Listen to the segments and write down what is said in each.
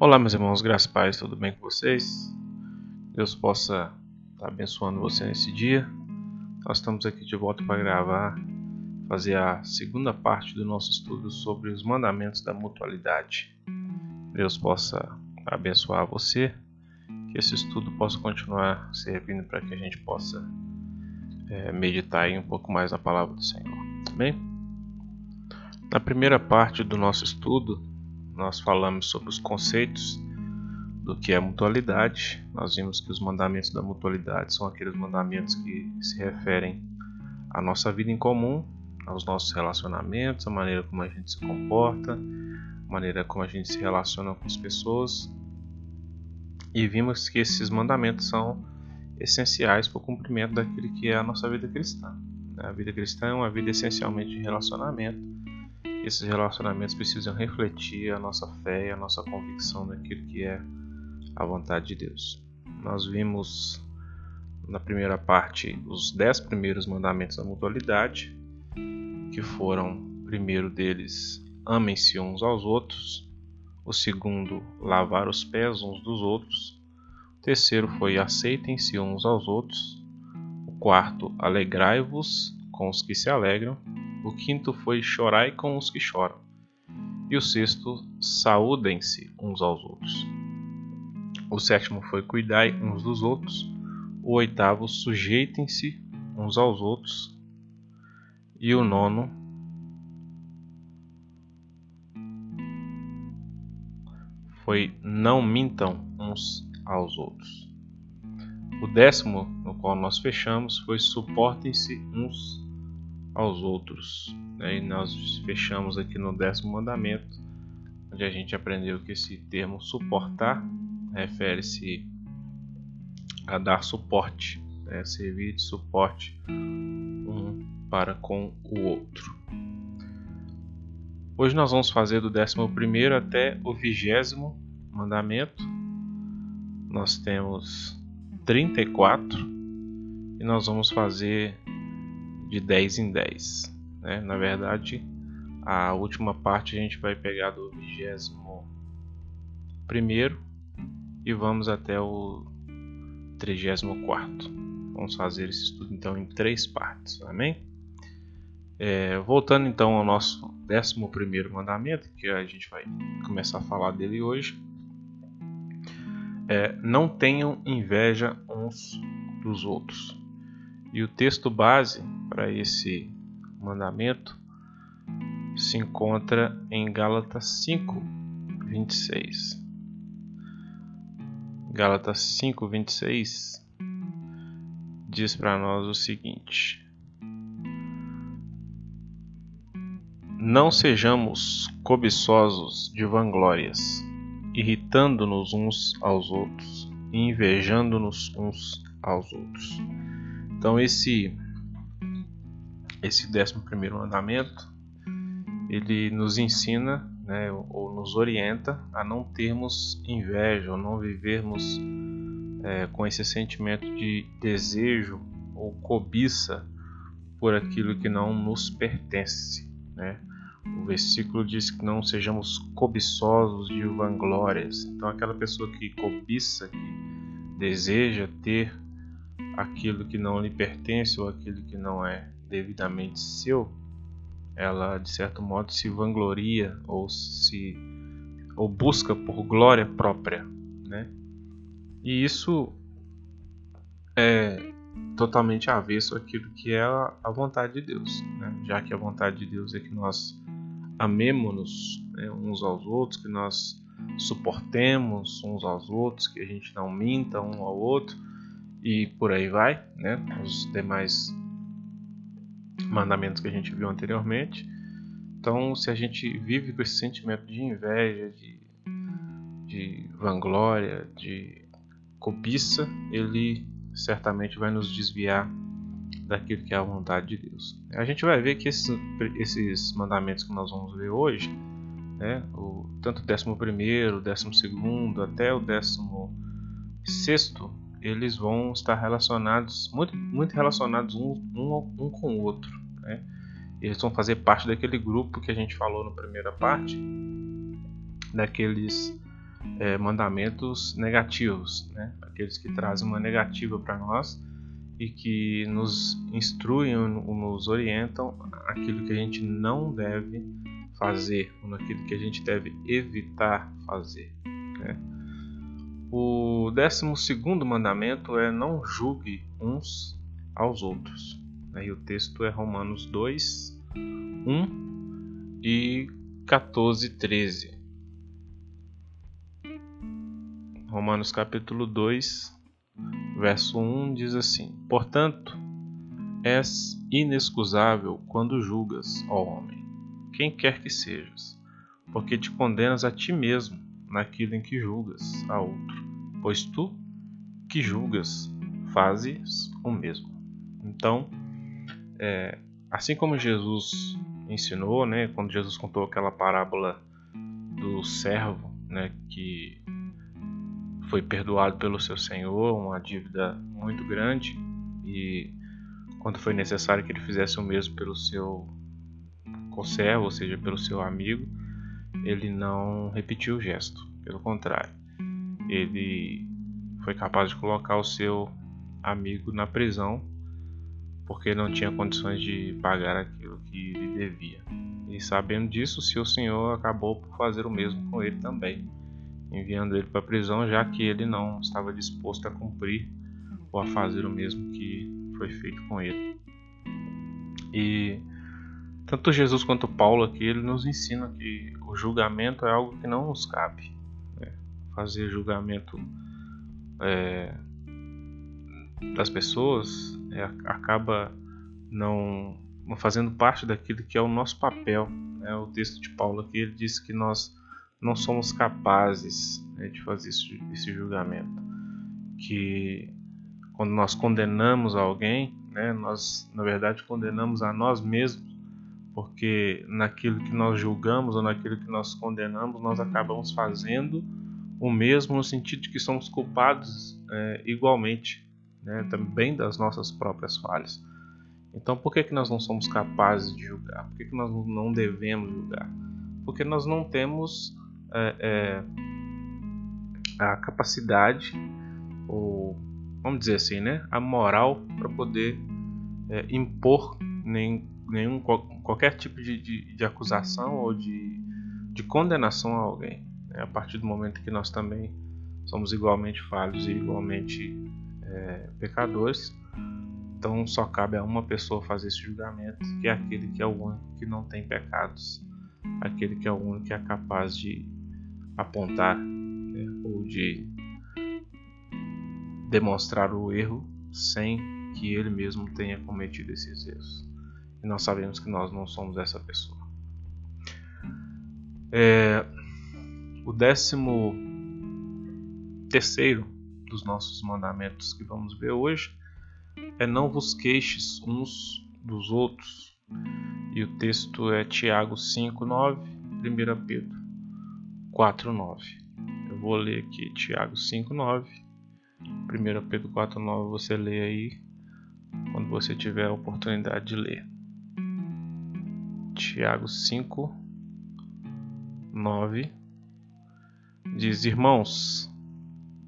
Olá, meus irmãos, graças a paz, tudo bem com vocês? Deus possa estar abençoando você nesse dia. Nós estamos aqui de volta para gravar, fazer a segunda parte do nosso estudo sobre os mandamentos da mutualidade. Deus possa abençoar você, que esse estudo possa continuar servindo para que a gente possa é, meditar um pouco mais na palavra do Senhor. Amém? Na primeira parte do nosso estudo, nós falamos sobre os conceitos do que é mutualidade. Nós vimos que os mandamentos da mutualidade são aqueles mandamentos que se referem à nossa vida em comum, aos nossos relacionamentos, a maneira como a gente se comporta, a maneira como a gente se relaciona com as pessoas. E vimos que esses mandamentos são essenciais para o cumprimento daquilo que é a nossa vida cristã. A vida cristã é uma vida essencialmente de relacionamento esses relacionamentos precisam refletir a nossa fé e a nossa convicção naquilo que é a vontade de Deus. Nós vimos na primeira parte os dez primeiros mandamentos da mutualidade, que foram, primeiro deles, amem-se uns aos outros, o segundo, lavar os pés uns dos outros, o terceiro foi aceitem-se uns aos outros, o quarto, alegrai-vos com os que se alegram, o quinto foi chorai com os que choram. E o sexto, saúdem-se uns aos outros. O sétimo foi cuidai uns dos outros. O oitavo, sujeitem-se uns aos outros. E o nono, foi não mintam uns aos outros. O décimo, no qual nós fechamos, foi suportem-se uns aos outros. Né? E nós fechamos aqui no décimo mandamento, onde a gente aprendeu que esse termo suportar refere-se a dar suporte, né? servir de suporte um para com o outro. Hoje nós vamos fazer do décimo primeiro até o vigésimo mandamento. Nós temos 34 e nós vamos fazer de 10 em 10. Né? Na verdade, a última parte a gente vai pegar do 21 primeiro e vamos até o 34. Vamos fazer esse estudo então em três partes. Amém? É, voltando então ao nosso 11 mandamento, que a gente vai começar a falar dele hoje. É, não tenham inveja uns dos outros. E o texto base para esse mandamento se encontra em Gálatas 5, 26. Gálatas 5, 26 diz para nós o seguinte: Não sejamos cobiçosos de vanglórias, irritando-nos uns aos outros invejando-nos uns aos outros. Então esse esse décimo primeiro mandamento ele nos ensina né, ou nos orienta a não termos inveja ou não vivermos é, com esse sentimento de desejo ou cobiça por aquilo que não nos pertence. Né? O versículo diz que não sejamos cobiçosos de vanglórias. Então, aquela pessoa que cobiça, que deseja ter aquilo que não lhe pertence ou aquilo que não é devidamente seu, ela de certo modo se vangloria ou se ou busca por glória própria, né? E isso é totalmente avesso àquilo que é a vontade de Deus, né? já que a vontade de Deus é que nós amemos-nos né, uns aos outros, que nós suportemos uns aos outros, que a gente não minta um ao outro, e por aí vai, né? Os demais mandamentos que a gente viu anteriormente. Então, se a gente vive com esse sentimento de inveja, de, de vanglória, de cobiça, ele certamente vai nos desviar daquilo que é a vontade de Deus. A gente vai ver que esses, esses mandamentos que nós vamos ver hoje, né, o, tanto o 11 primeiro, o 12 segundo, até o 16 sexto, eles vão estar relacionados, muito, muito relacionados um, um, um com o outro. Né? Eles vão fazer parte daquele grupo que a gente falou na primeira parte, daqueles é, mandamentos negativos, né? aqueles que trazem uma negativa para nós e que nos instruem, nos orientam aquilo que a gente não deve fazer, ou naquilo que a gente deve evitar fazer. Né? O décimo segundo mandamento é não julgue uns aos outros. Aí o texto é Romanos 2, 1 e 14, 13. Romanos capítulo 2, verso 1 diz assim: Portanto, és inexcusável quando julgas, ó homem, quem quer que sejas, porque te condenas a ti mesmo naquilo em que julgas a outro, pois tu que julgas fazes o mesmo. Então, é, assim como Jesus ensinou, né, quando Jesus contou aquela parábola do servo, né, que foi perdoado pelo seu senhor, uma dívida muito grande, e quando foi necessário que ele fizesse o mesmo pelo seu conservo, ou seja, pelo seu amigo, ele não repetiu o gesto, pelo contrário, ele foi capaz de colocar o seu amigo na prisão porque não tinha condições de pagar aquilo que lhe devia. E sabendo disso, seu senhor acabou por fazer o mesmo com ele também, enviando ele para a prisão, já que ele não estava disposto a cumprir ou a fazer o mesmo que foi feito com ele. E tanto Jesus quanto Paulo aqui ele nos ensina que o julgamento é algo que não nos cabe. Né? Fazer julgamento é, das pessoas é, acaba não, fazendo parte daquilo que é o nosso papel. Né? O texto de Paulo aqui ele diz que nós não somos capazes né, de fazer esse, esse, julgamento. Que quando nós condenamos alguém, né, nós na verdade condenamos a nós mesmos, porque naquilo que nós julgamos ou naquilo que nós condenamos, nós acabamos fazendo o mesmo no sentido de que somos culpados é, igualmente né, também das nossas próprias falhas. Então, por que, que nós não somos capazes de julgar? Por que, que nós não devemos julgar? Porque nós não temos é, é, a capacidade, ou vamos dizer assim, né, a moral para poder é, impor nem, nenhum, qualquer tipo de, de, de acusação ou de, de, condenação a alguém. Né? A partir do momento que nós também somos igualmente falhos e igualmente é, pecadores. Então só cabe a uma pessoa fazer esse julgamento, que é aquele que é o único que não tem pecados, aquele que é o único que é capaz de apontar né, ou de demonstrar o erro sem que ele mesmo tenha cometido esses erros. E nós sabemos que nós não somos essa pessoa. É, o décimo terceiro dos nossos mandamentos que vamos ver hoje é não vos queixes uns dos outros. E o texto é Tiago 5:9, 1 Pedro 4:9. Eu vou ler aqui Tiago 5:9, 1 Pedro 4:9, você lê aí quando você tiver a oportunidade de ler. Tiago 5 9 diz: Irmãos,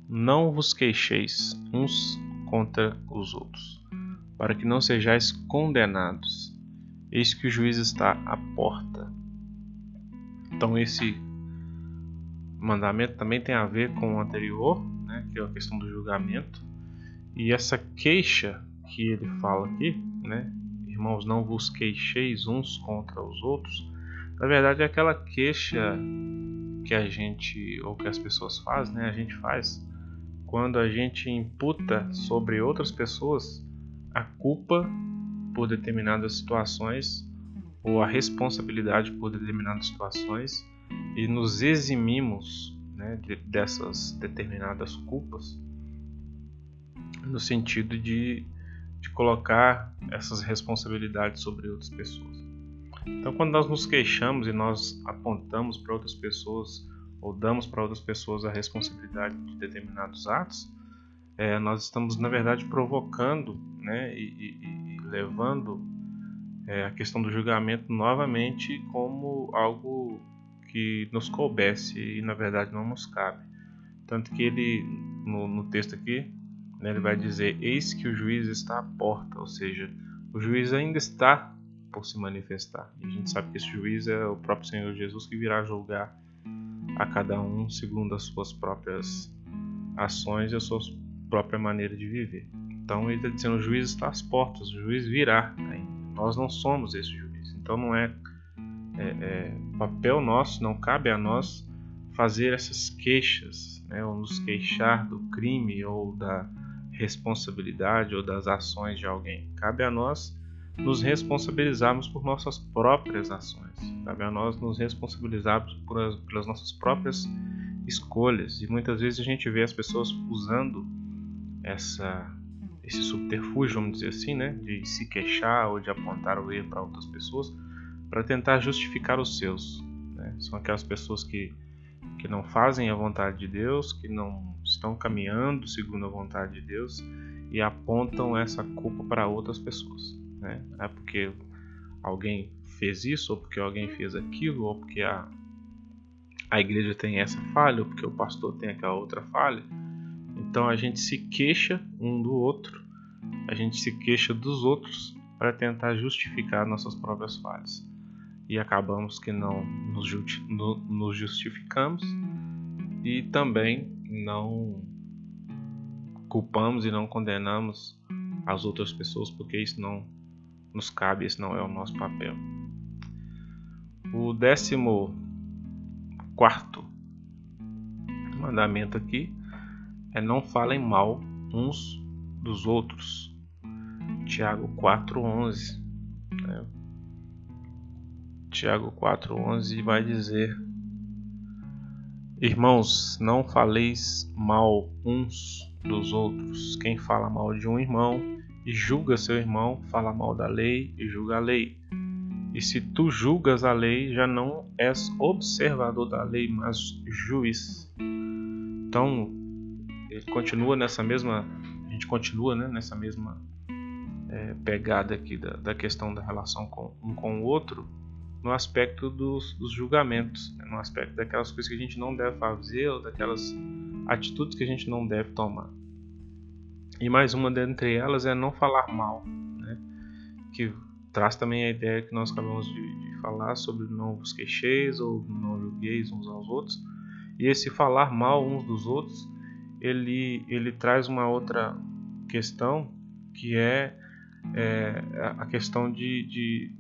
não vos queixeis uns contra os outros, para que não sejais condenados. Eis que o juiz está à porta. Então esse mandamento também tem a ver com o anterior, né, que é a questão do julgamento. E essa queixa que ele fala aqui, né, irmãos, não vos queixeis uns contra os outros, na verdade é aquela queixa que a gente ou que as pessoas fazem, né, a gente faz quando a gente imputa sobre outras pessoas a culpa por determinadas situações ou a responsabilidade por determinadas situações e nos eximimos né, de, dessas determinadas culpas no sentido de, de colocar essas responsabilidades sobre outras pessoas. Então, quando nós nos queixamos e nós apontamos para outras pessoas ou damos para outras pessoas a responsabilidade de determinados atos, é, nós estamos na verdade provocando né, e, e, e levando é, a questão do julgamento novamente como algo que nos coubesse e na verdade não nos cabe. Tanto que ele, no, no texto aqui, ele vai dizer: Eis que o juiz está à porta, ou seja, o juiz ainda está por se manifestar. E a gente sabe que esse juiz é o próprio Senhor Jesus que virá julgar a cada um segundo as suas próprias ações e a sua própria maneira de viver. Então ele está dizendo: o juiz está às portas, o juiz virá. Nós não somos esse juiz. Então não é, é, é papel nosso, não cabe a nós fazer essas queixas, né, ou nos queixar do crime ou da responsabilidade ou das ações de alguém. Cabe a nós nos responsabilizarmos por nossas próprias ações. Cabe a nós nos responsabilizarmos as, pelas nossas próprias escolhas. E muitas vezes a gente vê as pessoas usando essa, esse subterfúgio, vamos dizer assim, né, de se queixar ou de apontar o erro para outras pessoas para tentar justificar os seus. Né? São aquelas pessoas que, que não fazem a vontade de Deus, que não estão caminhando segundo a vontade de Deus e apontam essa culpa para outras pessoas. Né? É porque alguém fez isso, ou porque alguém fez aquilo, ou porque a, a igreja tem essa falha, ou porque o pastor tem aquela outra falha. Então a gente se queixa um do outro, a gente se queixa dos outros para tentar justificar nossas próprias falhas. E acabamos que não nos, justificamos e também não culpamos e não condenamos as outras pessoas porque isso não nos cabe, esse não é o nosso papel. O décimo quarto mandamento aqui é não falem mal uns dos outros. Tiago 4:11. Né? Tiago 4:11 vai dizer: Irmãos, não faleis mal uns dos outros. Quem fala mal de um irmão e julga seu irmão, fala mal da lei e julga a lei. E se tu julgas a lei, já não és observador da lei, mas juiz. Então, ele continua nessa mesma, a gente continua né, nessa mesma é, pegada aqui da, da, questão da relação com um com o outro, no aspecto dos, dos julgamentos, né, no aspecto daquelas coisas que a gente não deve fazer ou daquelas atitudes que a gente não deve tomar. E mais uma dentre elas é não falar mal, né? que traz também a ideia que nós acabamos de, de falar sobre não vos queixeis ou não julgueis uns aos outros. E esse falar mal uns dos outros, ele, ele traz uma outra questão que é, é a questão de, de,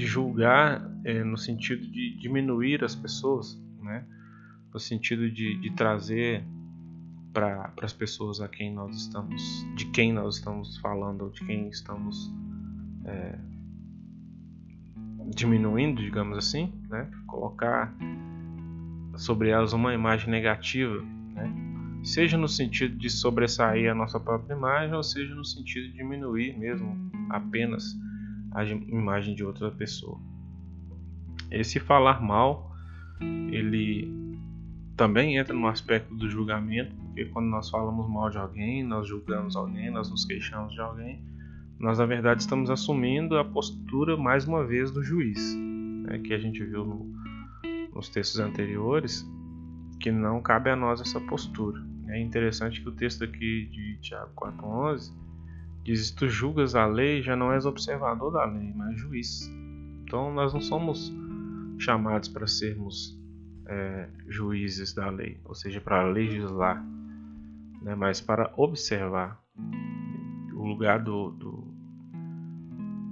de julgar é, no sentido de diminuir as pessoas, né? no sentido de, de trazer para as pessoas a quem nós estamos, de quem nós estamos falando, ou de quem estamos é, diminuindo, digamos assim, né? colocar sobre elas uma imagem negativa, né? seja no sentido de sobressair a nossa própria imagem, ou seja no sentido de diminuir mesmo apenas a imagem de outra pessoa. Esse falar mal, ele também entra no aspecto do julgamento, porque quando nós falamos mal de alguém, nós julgamos alguém, nós nos queixamos de alguém, nós na verdade estamos assumindo a postura mais uma vez do juiz, né, que a gente viu no, nos textos anteriores, que não cabe a nós essa postura. É interessante que o texto aqui de Tiago 4,11 diz: Tu julgas a lei, já não és observador da lei, mas juiz. Então nós não somos chamados para sermos é, juízes da lei, ou seja, para legislar né, mas para observar. O lugar do, do,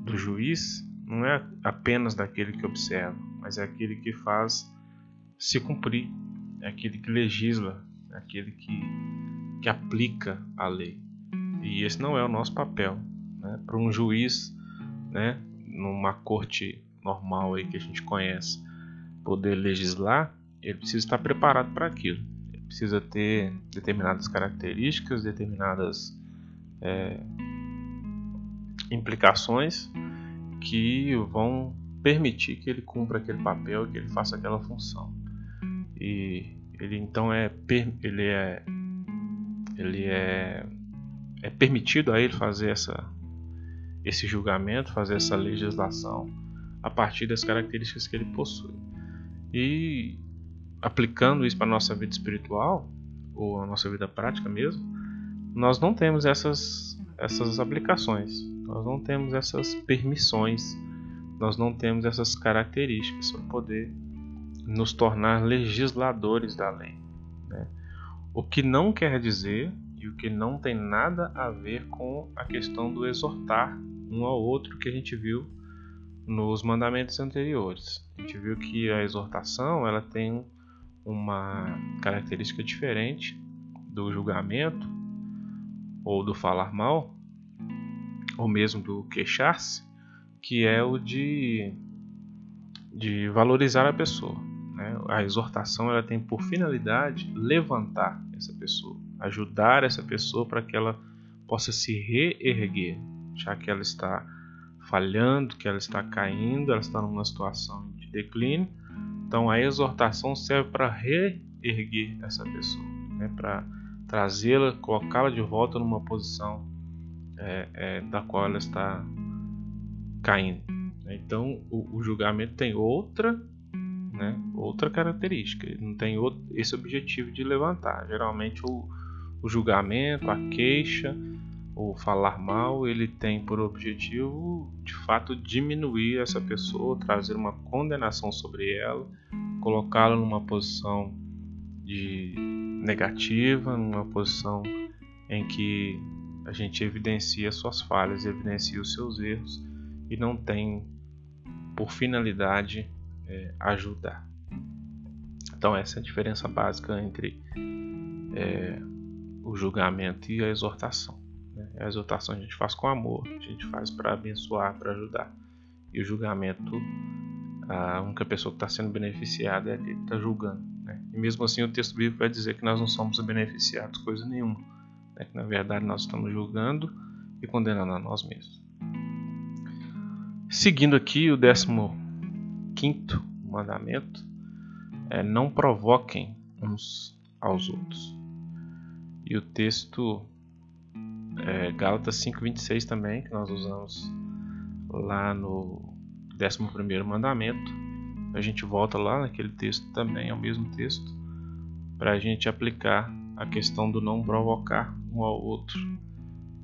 do juiz não é apenas daquele que observa, mas é aquele que faz se cumprir, é aquele que legisla, é aquele que, que aplica a lei. E esse não é o nosso papel. Né? Para um juiz, né, numa corte normal aí que a gente conhece, poder legislar, ele precisa estar preparado para aquilo precisa ter determinadas características, determinadas é, implicações que vão permitir que ele cumpra aquele papel, que ele faça aquela função. E ele então é ele é ele é é permitido a ele fazer essa esse julgamento, fazer essa legislação a partir das características que ele possui. E aplicando isso para a nossa vida espiritual, ou a nossa vida prática mesmo, nós não temos essas, essas aplicações, nós não temos essas permissões, nós não temos essas características para poder nos tornar legisladores da lei. Né? O que não quer dizer que não tem nada a ver com a questão do exortar um ao outro que a gente viu nos mandamentos anteriores. A gente viu que a exortação ela tem uma característica diferente do julgamento ou do falar mal, ou mesmo do queixar-se, que é o de, de valorizar a pessoa. Né? A exortação ela tem por finalidade levantar essa pessoa, ajudar essa pessoa para que ela possa se reerguer, já que ela está falhando, que ela está caindo, ela está numa situação de declínio. Então a exortação serve para reerguer essa pessoa, né? para trazê-la, colocá-la de volta numa posição é, é, da qual ela está caindo. Então o, o julgamento tem outra, né? outra característica, não tem outro, esse objetivo de levantar. Geralmente o, o julgamento, a queixa, ou falar mal, ele tem por objetivo, de fato, diminuir essa pessoa, trazer uma condenação sobre ela, colocá-la numa posição de negativa, numa posição em que a gente evidencia suas falhas, evidencia os seus erros e não tem por finalidade é, ajudar. Então essa é a diferença básica entre é, o julgamento e a exortação. Né? A exortação a gente faz com amor, a gente faz para abençoar, para ajudar. E o julgamento, a única pessoa que está sendo beneficiada é aquele que está julgando. Né? E mesmo assim o texto bíblico vai dizer que nós não somos beneficiados coisa nenhuma. Né? Que na verdade nós estamos julgando e condenando a nós mesmos. Seguindo aqui o 15 mandamento, é não provoquem uns aos outros. E o texto é, Gálatas 5,26 também, que nós usamos lá no 11 mandamento. A gente volta lá naquele texto também, é o mesmo texto, para a gente aplicar a questão do não provocar um ao outro.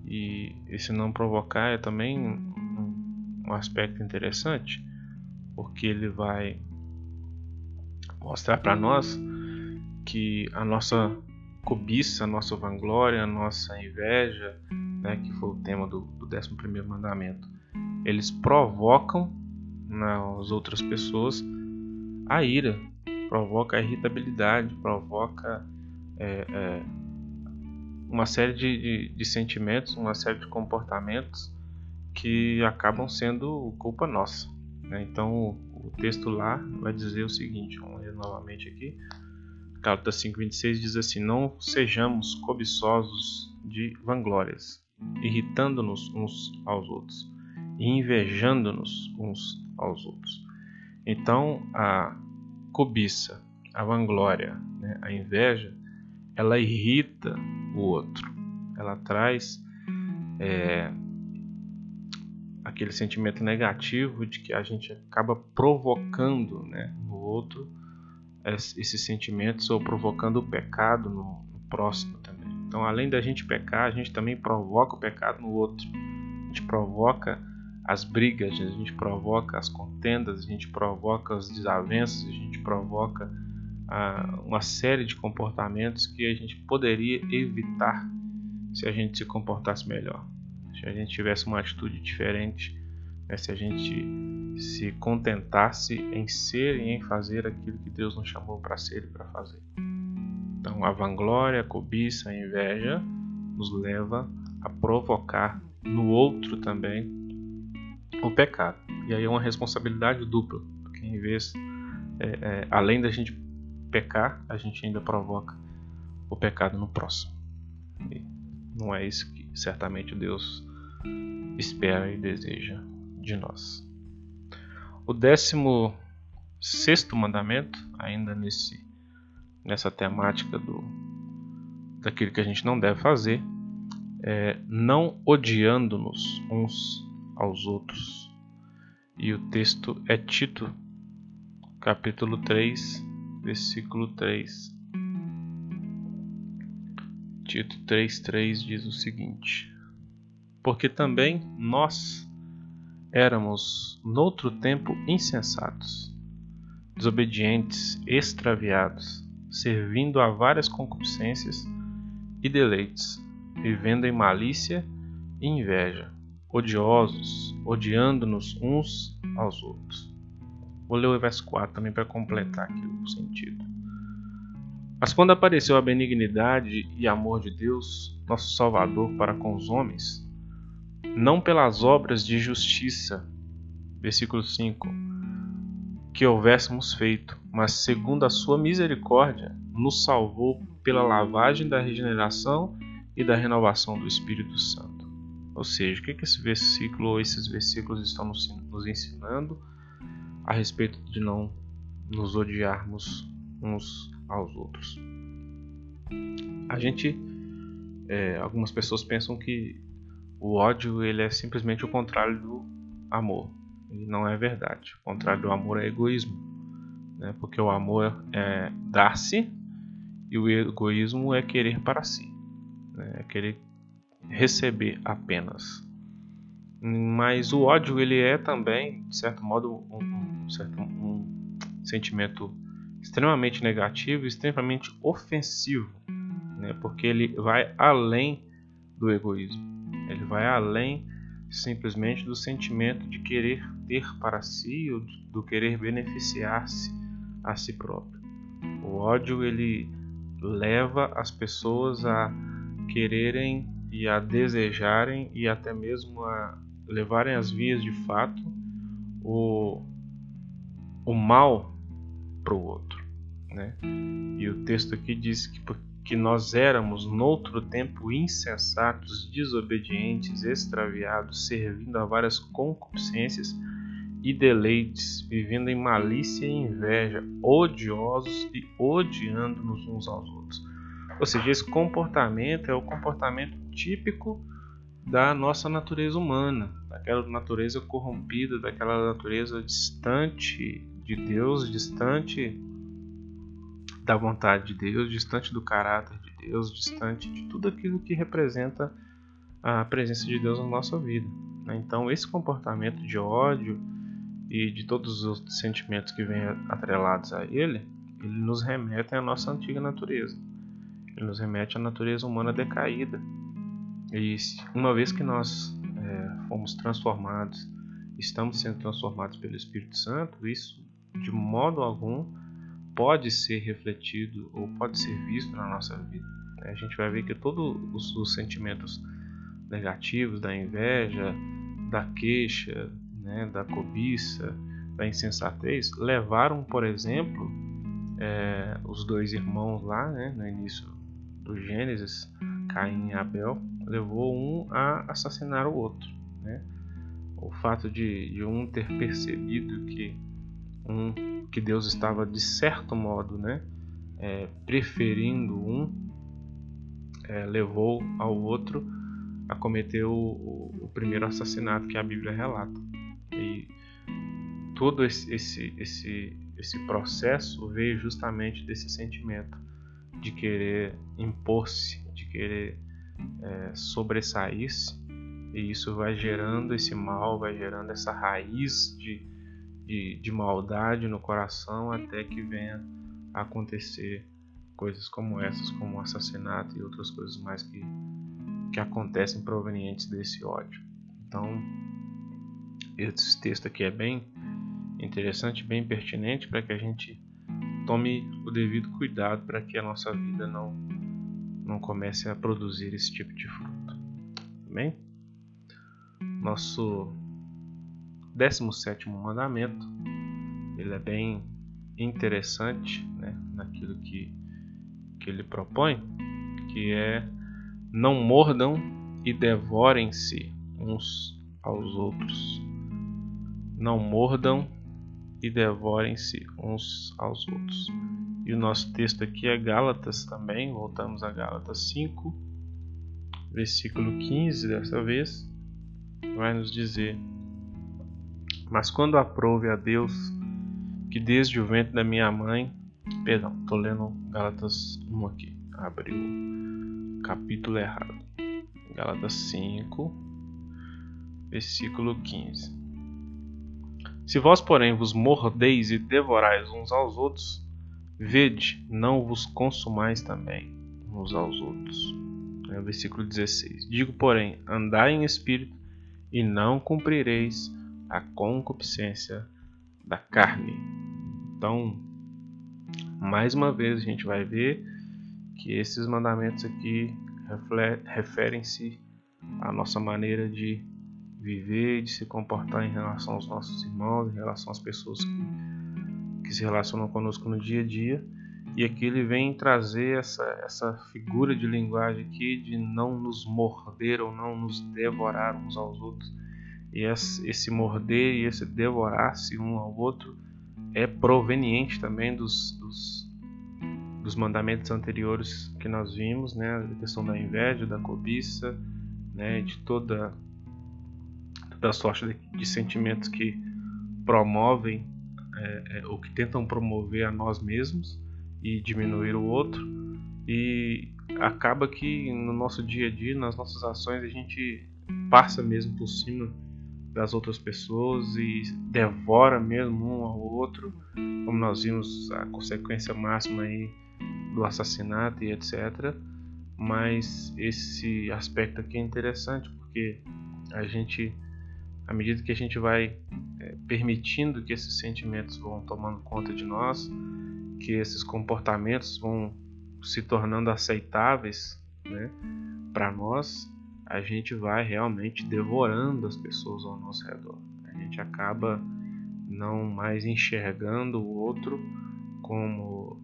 E esse não provocar é também um, um aspecto interessante, porque ele vai mostrar para nós que a nossa cobiça, a nossa vanglória, a nossa inveja, né, que foi o tema do, do 11 mandamento, eles provocam nas outras pessoas a ira, provoca a irritabilidade, provoca é, é, uma série de, de, de, sentimentos, uma série de comportamentos que acabam sendo culpa nossa. Né? Então o, o texto lá vai dizer o seguinte, vamos ler novamente aqui. Gálatas 5:26 diz assim: Não sejamos cobiçosos de vanglórias, irritando-nos uns aos outros e invejando-nos uns aos outros. Então, a cobiça, a vanglória, né, a inveja, ela irrita o outro. Ela traz é, aquele sentimento negativo de que a gente acaba provocando né, no outro esses sentimentos ou provocando o pecado no, próximo também. Então, além da gente pecar, a gente também provoca o pecado no outro. A gente provoca as brigas, a gente provoca as contendas, a gente provoca as desavenças, a gente provoca ah, uma série de comportamentos que a gente poderia evitar se a gente se comportasse melhor, se a gente tivesse uma atitude diferente é se a gente se contentasse em ser e em fazer aquilo que Deus nos chamou para ser e para fazer. Então, a vanglória, a cobiça, a inveja nos leva a provocar no outro também o pecado. E aí é uma responsabilidade dupla, porque em vez, é, é, além da gente pecar, a gente ainda provoca o pecado no próximo. E não é isso que certamente Deus espera e deseja de nós. O décimo sexto mandamento, ainda nesse, nessa temática do, daquilo que a gente não deve fazer, é não odiando-nos uns aos outros. E o texto é Tito, capítulo 3, versículo 3. Tito 3,3 diz o seguinte: Porque também nós éramos noutro tempo insensatos, desobedientes, extraviados, servindo a várias concupiscências e deleites, vivendo em malícia e inveja, odiosos, odiando-nos uns aos outros. Vou ler o verso 4 também para completar aqui o sentido. Mas quando apareceu a benignidade e amor de Deus, nosso Salvador, para com os homens, não pelas obras de justiça, versículo 5, que houvéssemos feito, mas segundo a sua misericórdia, nos salvou pela lavagem da regeneração e da renovação do Espírito Santo. Ou seja, o que, que esse versículo ou esses versículos estão nos ensinando a respeito de não nos odiarmos uns aos outros? A gente, é, algumas pessoas pensam que o ódio ele é simplesmente o contrário do amor. E não é verdade. O contrário do amor é egoísmo. Né? Porque o amor é dar-se e o egoísmo é querer para si. Né? É querer receber apenas. Mas o ódio ele é também, de certo modo, um, um, certo, um sentimento extremamente negativo, extremamente ofensivo, né? porque ele vai além do egoísmo. Ele vai além simplesmente do sentimento de querer ter para si ou do querer beneficiar-se a si próprio. O ódio ele leva as pessoas a quererem e a desejarem e até mesmo a levarem as vias de fato o, o mal para o outro. Né? E o texto aqui diz que que nós éramos noutro tempo insensatos, desobedientes, extraviados, servindo a várias concupiscências e deleites, vivendo em malícia e inveja, odiosos e odiando-nos uns aos outros. Ou seja, esse comportamento é o comportamento típico da nossa natureza humana, daquela natureza corrompida, daquela natureza distante de Deus, distante da vontade de Deus, distante do caráter de Deus, distante de tudo aquilo que representa a presença de Deus na nossa vida. Né? Então, esse comportamento de ódio e de todos os outros sentimentos que vêm atrelados a ele, ele nos remete à nossa antiga natureza. Ele nos remete à natureza humana decaída. E uma vez que nós é, fomos transformados, estamos sendo transformados pelo Espírito Santo, isso de modo algum pode ser refletido ou pode ser visto na nossa vida. A gente vai ver que todos os, os sentimentos negativos, da inveja, da queixa, né, da cobiça, da insensatez, levaram, por exemplo, é, os dois irmãos lá, né, no início do Gênesis, Caim e Abel, levou um a assassinar o outro. Né? O fato de, de um ter percebido que um que Deus estava de certo modo, né, é, preferindo um, é, levou ao outro a cometer o, o, primeiro assassinato que a Bíblia relata. E todo esse, esse, esse, esse processo veio justamente desse sentimento de querer impor-se, de querer é, sobressair-se, e isso vai gerando esse mal, vai gerando essa raiz de de, de maldade no coração até que venha a acontecer coisas como essas, como assassinato e outras coisas mais que, que acontecem provenientes desse ódio. Então, esse texto aqui é bem interessante, bem pertinente para que a gente tome o devido cuidado para que a nossa vida não, não comece a produzir esse tipo de fruto. Bem? Nosso 17 mandamento, ele é bem interessante né, naquilo que, que ele propõe, que é não mordam e devorem-se uns aos outros. Não mordam e devorem-se uns aos outros. E o nosso texto aqui é Gálatas também, voltamos a Gálatas 5, versículo 15 dessa vez, vai nos dizer mas quando aprove a Deus que desde o ventre da minha mãe, perdão, tô lendo Gálatas 1 aqui, abriu capítulo errado. Gálatas 5, versículo 15. Se vós, porém, vos mordeis e devorais uns aos outros, vede, não vos consumais também uns aos outros. É o versículo 16. Digo, porém, andai em espírito e não cumprireis a concupiscência da carne. Então, mais uma vez a gente vai ver que esses mandamentos aqui referem-se à nossa maneira de viver, de se comportar em relação aos nossos irmãos, em relação às pessoas que, que se relacionam conosco no dia a dia. E aqui ele vem trazer essa, essa figura de linguagem aqui de não nos morder ou não nos devorar uns aos outros. E esse, morder e esse devorar-se um ao outro é proveniente também dos, dos, dos, mandamentos anteriores que nós vimos, né? A questão da inveja, da cobiça, né? De toda, toda sorte de, de sentimentos que promovem é, é, ou que tentam promover a nós mesmos e diminuir o outro e acaba que no nosso dia a dia, nas nossas ações, a gente passa mesmo por cima das outras pessoas e devora mesmo um ao outro, como nós vimos a consequência máxima aí do assassinato e etc. Mas esse aspecto aqui é interessante porque a gente, à medida que a gente vai é, permitindo que esses sentimentos vão tomando conta de nós, que esses comportamentos vão se tornando aceitáveis né, para nós, a gente vai realmente devorando as pessoas ao nosso redor. A gente acaba não mais enxergando o outro como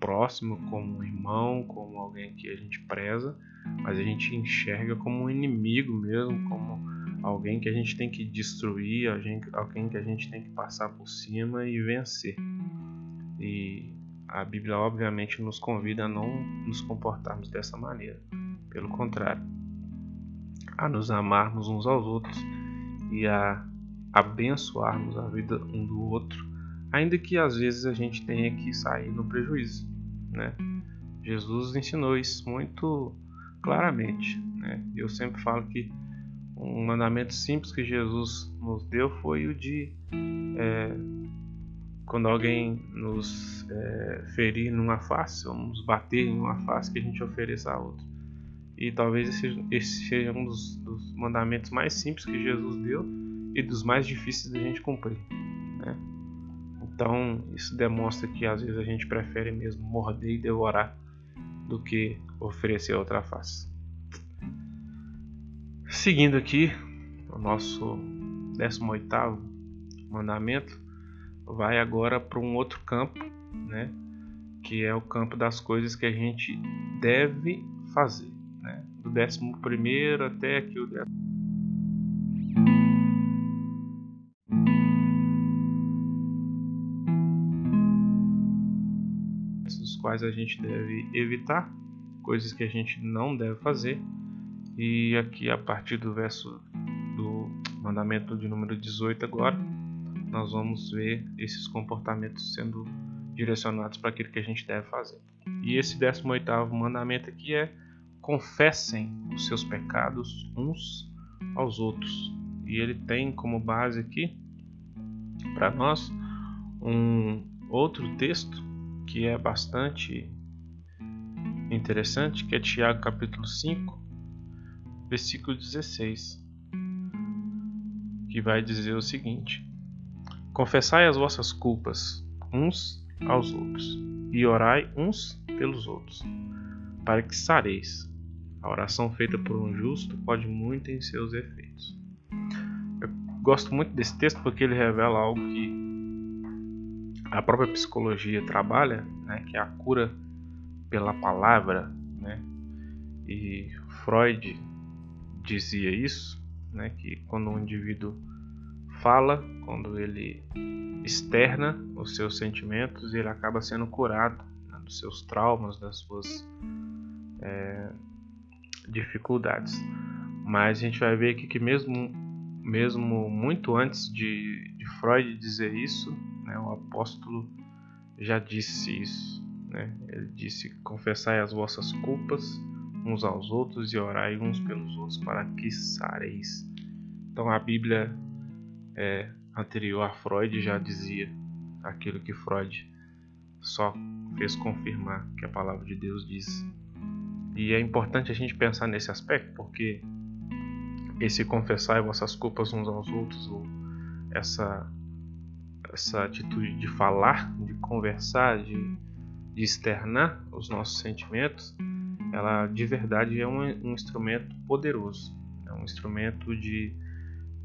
próximo, como um irmão, como alguém que a gente preza, mas a gente enxerga como um inimigo mesmo, como alguém que a gente tem que destruir, alguém que a gente tem que passar por cima e vencer. E a Bíblia, obviamente, nos convida a não nos comportarmos dessa maneira. Pelo contrário, a nos amarmos uns aos outros e a abençoarmos a vida um do outro, ainda que às vezes a gente tenha que sair no prejuízo. Né? Jesus ensinou isso muito claramente. Né? Eu sempre falo que um mandamento simples que Jesus nos deu foi o de é, quando alguém nos é, ferir numa face, ou nos bater em uma face, que a gente ofereça a outra. E talvez esse, esse seja um dos, dos, mandamentos mais simples que Jesus deu e dos mais difíceis da gente cumprir. Né? Então, isso demonstra que às vezes a gente prefere mesmo morder e devorar do que oferecer outra face. Seguindo aqui, o nosso 18 mandamento vai agora para um outro campo, né? Que é o campo das coisas que a gente deve fazer? Do décimo primeiro até aqui o décimo. Dos quais a gente deve evitar, coisas que a gente não deve fazer. E aqui a partir do verso do mandamento de número 18 agora, nós vamos ver esses comportamentos sendo direcionados para aquilo que a gente deve fazer. E esse 18 mandamento aqui é confessem os seus pecados uns aos outros. E ele tem como base aqui para nós um outro texto que é bastante interessante, que é Tiago capítulo 5, versículo 16, que vai dizer o seguinte: Confessai as vossas culpas uns aos outros e orai uns pelos outros, para que sareis. A oração feita por um justo pode muito em seus efeitos. Eu gosto muito desse texto porque ele revela algo que a própria psicologia trabalha, né, que é a cura pela palavra, né? E Freud dizia isso, né, que quando um indivíduo fala, quando ele externa os seus sentimentos, ele acaba sendo curado né, dos seus traumas, das suas é, dificuldades. Mas a gente vai ver aqui que mesmo mesmo muito antes de, de Freud dizer isso, né, o apóstolo já disse isso. Né? Ele disse: Confessai as vossas culpas uns aos outros e orai uns pelos outros para que sareis. Então a Bíblia é, anterior a Freud já dizia aquilo que Freud só fez confirmar que a palavra de Deus diz. E é importante a gente pensar nesse aspecto, porque esse confessar vossas culpas uns aos outros, ou essa, essa atitude de falar, de conversar, de, de externar os nossos sentimentos, ela de verdade é um, um instrumento poderoso, é um instrumento de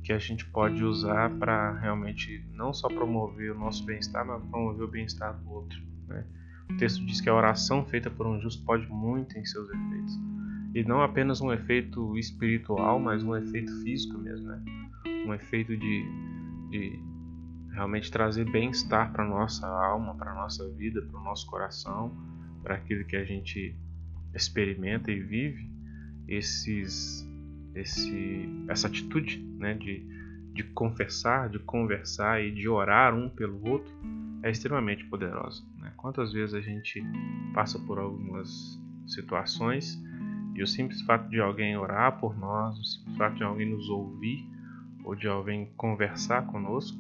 que a gente pode usar para realmente não só promover o nosso bem-estar, mas promover o bem-estar do outro. Né? O texto diz que a oração feita por um justo pode muito em seus efeitos. E não apenas um efeito espiritual, mas um efeito físico mesmo. Né? Um efeito de, de realmente trazer bem-estar para nossa alma, para nossa vida, para o nosso coração, para aquilo que a gente experimenta e vive. Esses esse, essa atitude né, de, de confessar, de conversar e de orar um pelo outro é extremamente poderosa. Né? Quantas vezes a gente passa por algumas situações e o simples fato de alguém orar por nós, o simples fato de alguém nos ouvir ou de alguém conversar conosco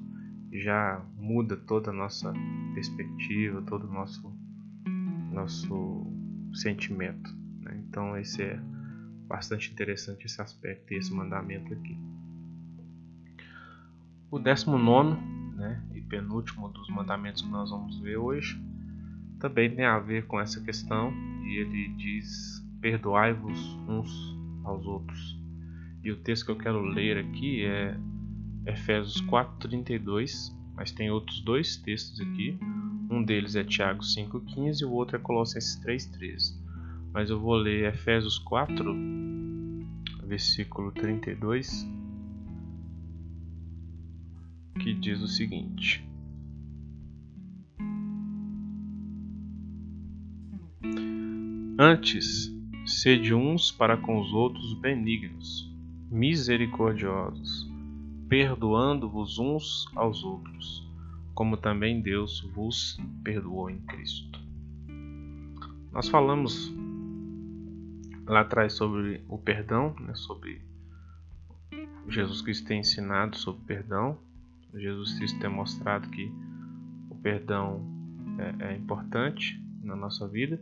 já muda toda a nossa perspectiva, todo o nosso, nosso sentimento. Né? Então esse é bastante interessante esse aspecto e esse mandamento aqui. O décimo nono né, penúltimo dos mandamentos que nós vamos ver hoje também tem a ver com essa questão e ele diz: perdoai-vos uns aos outros. E o texto que eu quero ler aqui é Efésios 4:32, mas tem outros dois textos aqui. Um deles é Tiago 5:15 e o outro é Colossenses 3:13 mas eu vou ler Efésios 4, versículo 32, que diz o seguinte: Antes, sede uns para com os outros benignos, misericordiosos, perdoando-vos uns aos outros, como também Deus vos perdoou em Cristo. Nós falamos lá atrás sobre o perdão, né, sobre Jesus Cristo ter ensinado sobre perdão, Jesus Cristo ter mostrado que o perdão é, é importante na nossa vida.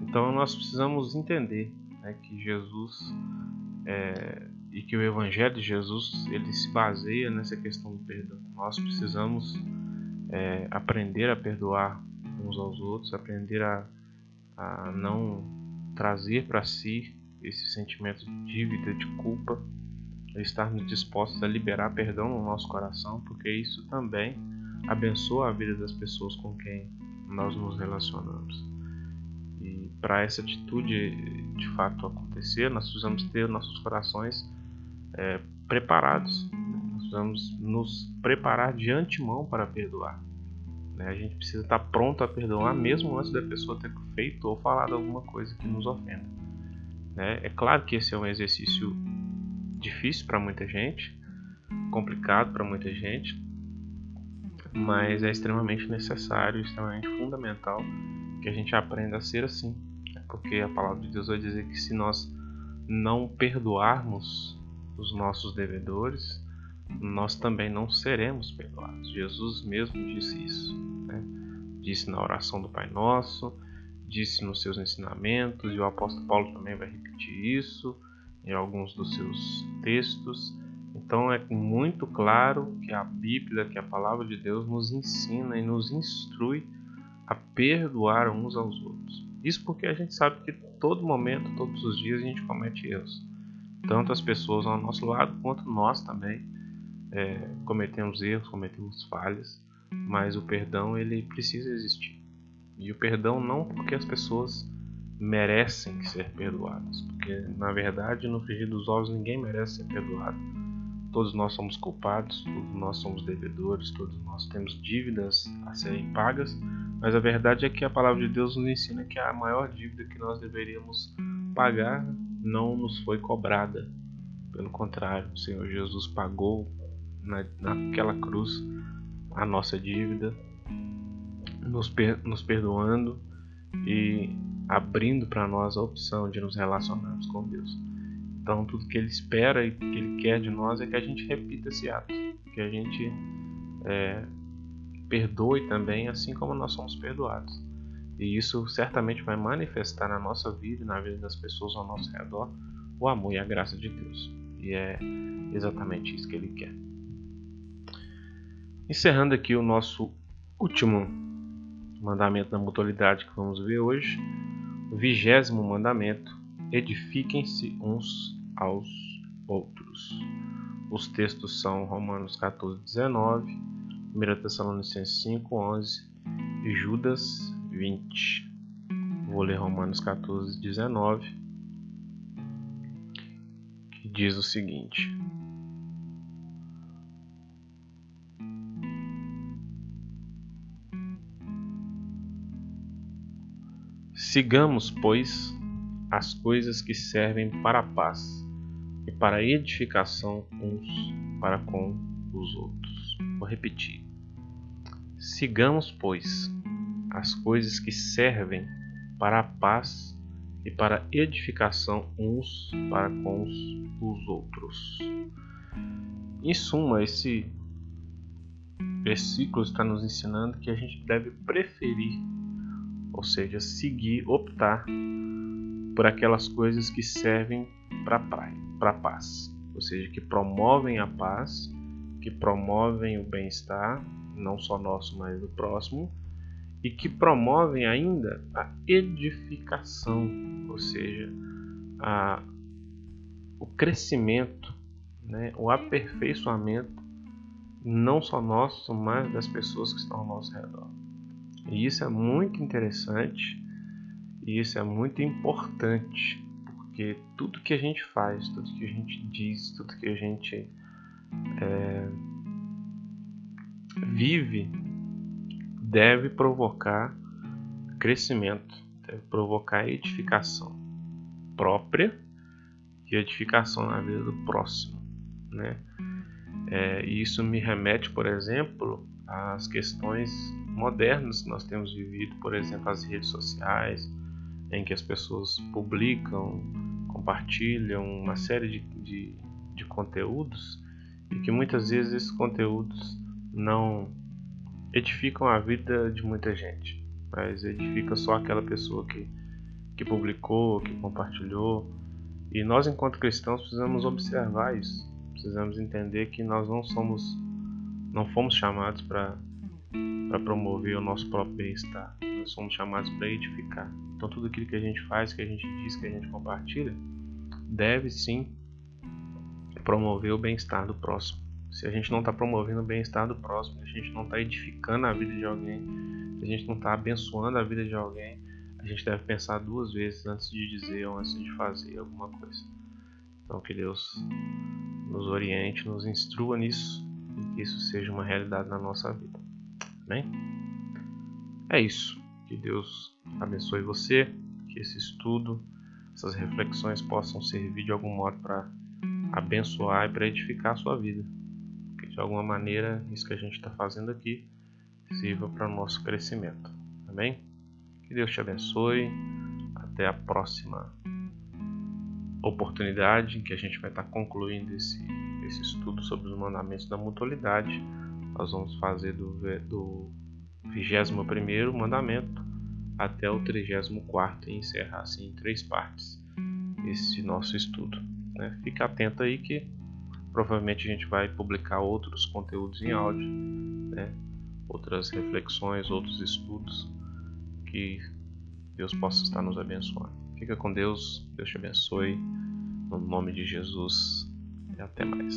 Então nós precisamos entender né, que Jesus é, e que o Evangelho de Jesus ele se baseia nessa questão do perdão. Nós precisamos é, aprender a perdoar uns aos outros, aprender a, a não trazer para si esse sentimento de dívida, de culpa, estarmos dispostos a liberar perdão no nosso coração, porque isso também abençoa a vida das pessoas com quem nós nos relacionamos. E para essa atitude de fato acontecer, nós precisamos ter nossos corações é, preparados. Nós precisamos nos preparar de antemão para perdoar. Né? A gente precisa estar pronto a perdoar mesmo antes da pessoa ter feito ou falado alguma coisa que nos ofenda. Né? É claro que esse é um exercício difícil para muita gente, complicado para muita gente, mas é extremamente necessário, extremamente fundamental que a gente aprenda a ser assim, né? porque a palavra de Deus vai dizer que se nós não perdoarmos os nossos devedores, nós também não seremos perdoados. Jesus mesmo disse isso. Né? Disse na oração do Pai Nosso, disse nos seus ensinamentos, e o apóstolo Paulo também vai repetir isso em alguns dos seus textos. Então é muito claro que a Bíblia, que a palavra de Deus nos ensina e nos instrui a perdoar uns aos outros. Isso porque a gente sabe que todo momento, todos os dias a gente comete erros. Tanto as pessoas ao nosso lado quanto nós também é, cometemos erros, cometemos falhas, mas o perdão ele precisa existir. E o perdão não porque as pessoas merecem ser perdoadas, porque na verdade no frigir dos ovos ninguém merece ser perdoado. Todos nós somos culpados, todos nós somos devedores, todos nós temos dívidas a serem pagas, mas a verdade é que a palavra de Deus nos ensina que a maior dívida que nós deveríamos pagar não nos foi cobrada. Pelo contrário, o Senhor Jesus pagou na, naquela cruz a nossa dívida, nos, per, nos perdoando e abrindo para nós a opção de nos relacionarmos com Deus. Então, tudo que Ele espera e que Ele quer de nós é que a gente repita esse ato, que a gente é, perdoe também, assim como nós somos perdoados. E isso certamente vai manifestar na nossa vida e na vida das pessoas ao nosso redor o amor e a graça de Deus. E é exatamente isso que Ele quer. Encerrando aqui o nosso último mandamento da mutualidade que vamos ver hoje, vigésimo mandamento: edifiquem-se uns aos outros. Os textos são Romanos 14, 19, 1 Tessalonicenses 5, 11 e Judas 20. Vou ler Romanos 14, 19, que diz o seguinte. Sigamos, pois, as coisas que servem para a paz e para a edificação uns para com os outros. Vou repetir. Sigamos, pois, as coisas que servem para a paz e para a edificação uns para com os outros. Em suma, esse versículo está nos ensinando que a gente deve preferir ou seja, seguir, optar por aquelas coisas que servem para a paz, ou seja, que promovem a paz, que promovem o bem-estar, não só nosso, mas do próximo, e que promovem ainda a edificação, ou seja, a, o crescimento, né, o aperfeiçoamento, não só nosso, mas das pessoas que estão ao nosso redor. E isso é muito interessante e isso é muito importante, porque tudo que a gente faz, tudo que a gente diz, tudo que a gente é, vive deve provocar crescimento, deve provocar edificação própria e edificação na vida do próximo, né? É, e isso me remete, por exemplo, às questões modernos que nós temos vivido, por exemplo, as redes sociais, em que as pessoas publicam, compartilham uma série de, de, de conteúdos e que muitas vezes esses conteúdos não edificam a vida de muita gente, mas edifica só aquela pessoa que, que publicou, que compartilhou. E nós, enquanto cristãos, precisamos observar isso. Precisamos entender que nós não somos, não fomos chamados para para promover o nosso próprio bem-estar. Nós somos chamados para edificar. Então, tudo aquilo que a gente faz, que a gente diz, que a gente compartilha, deve sim promover o bem-estar do próximo. Se a gente não está promovendo o bem-estar do próximo, se a gente não está edificando a vida de alguém, se a gente não está abençoando a vida de alguém, a gente deve pensar duas vezes antes de dizer ou antes de fazer alguma coisa. Então, que Deus nos oriente, nos instrua nisso e que isso seja uma realidade na nossa vida. Amém? É isso. Que Deus abençoe você, que esse estudo, essas reflexões possam servir de algum modo para abençoar e para edificar a sua vida. Que de alguma maneira isso que a gente está fazendo aqui sirva para o nosso crescimento. Amém? Que Deus te abençoe. Até a próxima oportunidade em que a gente vai estar concluindo esse, esse estudo sobre os mandamentos da mutualidade nós vamos fazer do, do 21 mandamento até o 34 e encerrar assim em três partes esse nosso estudo. Né? Fica atento aí que provavelmente a gente vai publicar outros conteúdos em áudio, né? outras reflexões, outros estudos que Deus possa estar nos abençoando. Fica com Deus, Deus te abençoe, no nome de Jesus e até mais.